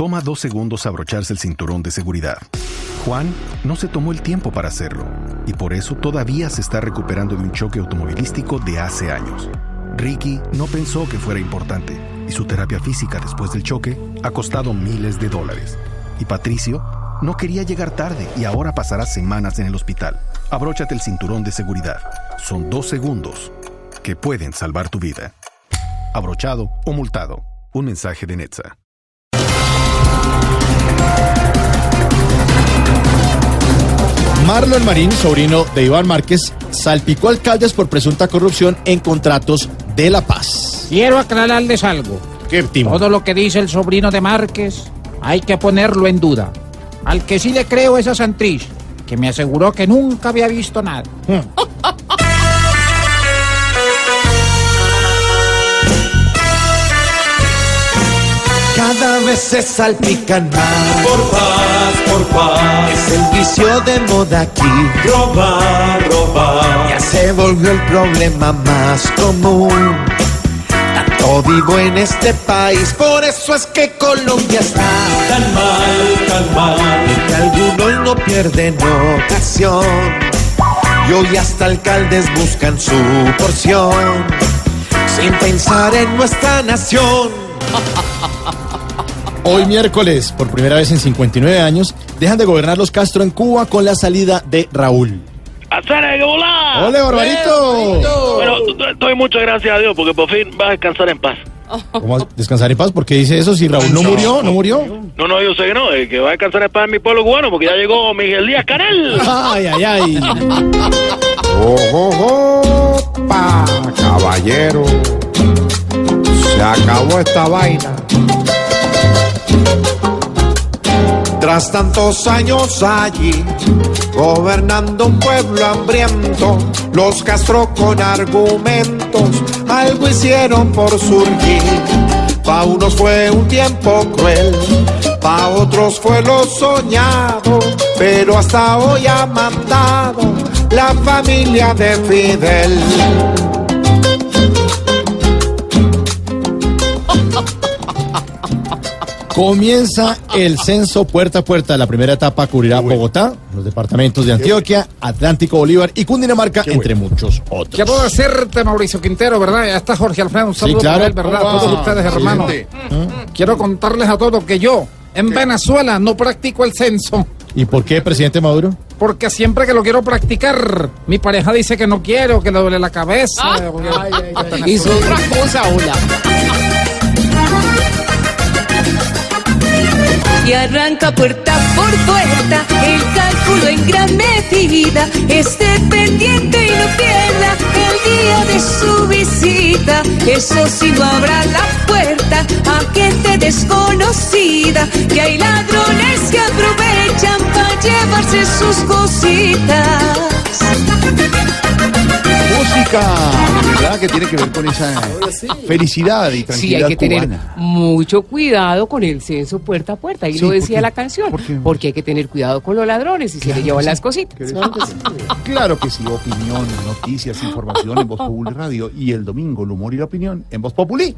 Toma dos segundos abrocharse el cinturón de seguridad. Juan no se tomó el tiempo para hacerlo y por eso todavía se está recuperando de un choque automovilístico de hace años. Ricky no pensó que fuera importante y su terapia física después del choque ha costado miles de dólares. Y Patricio no quería llegar tarde y ahora pasará semanas en el hospital. Abróchate el cinturón de seguridad. Son dos segundos que pueden salvar tu vida. Abrochado o multado. Un mensaje de Netza. Marlon Marín, sobrino de Iván Márquez, salpicó alcaldes por presunta corrupción en contratos de La Paz. Quiero aclararles algo. ¿Qué, Timo? Todo lo que dice el sobrino de Márquez hay que ponerlo en duda. Al que sí le creo es a Santrich, que me aseguró que nunca había visto nada. Cada vez se salpican más. Por paz, por vicio de moda aquí. Robar, robar. Ya se volvió el problema más común. Tanto vivo en este país, por eso es que Colombia está. Tan mal, tan mal. Que algunos no pierden ocasión. Y hoy hasta alcaldes buscan su porción. Sin pensar en nuestra nación. Hoy miércoles, por primera vez en 59 años, dejan de gobernar los Castro en Cuba con la salida de Raúl. ¡Hacer que volar! ¡Ole, Barbarito! Bueno, doy muchas gracias a Dios porque por fin vas a descansar en paz. ¿Cómo vas a descansar en paz? ¿Por qué dice eso? Si Raúl no murió, no murió. No, no, yo sé que no, el que va a descansar en paz es mi pueblo cubano porque ya llegó Miguel Díaz Canel. Ay, ay, ay. ¡Ojo, pa, caballero! Se acabó esta vaina. Tras tantos años allí, gobernando un pueblo hambriento, los Castro con argumentos algo hicieron por surgir. Pa' unos fue un tiempo cruel, pa' otros fue lo soñado, pero hasta hoy ha mandado la familia de Fidel. Comienza el censo puerta a puerta. La primera etapa cubrirá Bogotá, los departamentos de Antioquia, Atlántico Bolívar y Cundinamarca, entre muchos otros. Quiero decirte, Mauricio Quintero, ¿verdad? Ya está Jorge Alfredo, un saludo claro. para él, ¿verdad? Ah, todos ustedes, hermanos. Quiero contarles a todos que yo, en Venezuela, no practico el censo. ¿Y por qué, presidente Maduro? Porque siempre que lo quiero practicar, mi pareja dice que no quiero, que le duele la cabeza. Y su otra cosa, hola. Y arranca puerta por puerta el cálculo en gran medida. Esté pendiente y no pierda el día de su visita. Eso sí, no abra la puerta a gente desconocida, que hay ladrones que aprovechan para llevarse sus cositas. Música, ¿verdad? Que tiene que ver con esa felicidad y Sí, tranquilidad hay que tener cubana. mucho cuidado con el censo puerta a puerta. Ahí Sí, lo ¿por decía la canción. Porque hay que tener cuidado con los ladrones y se le llevan las cositas. Claro que sí. Claro que sí, opinión, noticias, información en Voz Populi Radio y el domingo el humor y la opinión en Voz Populi.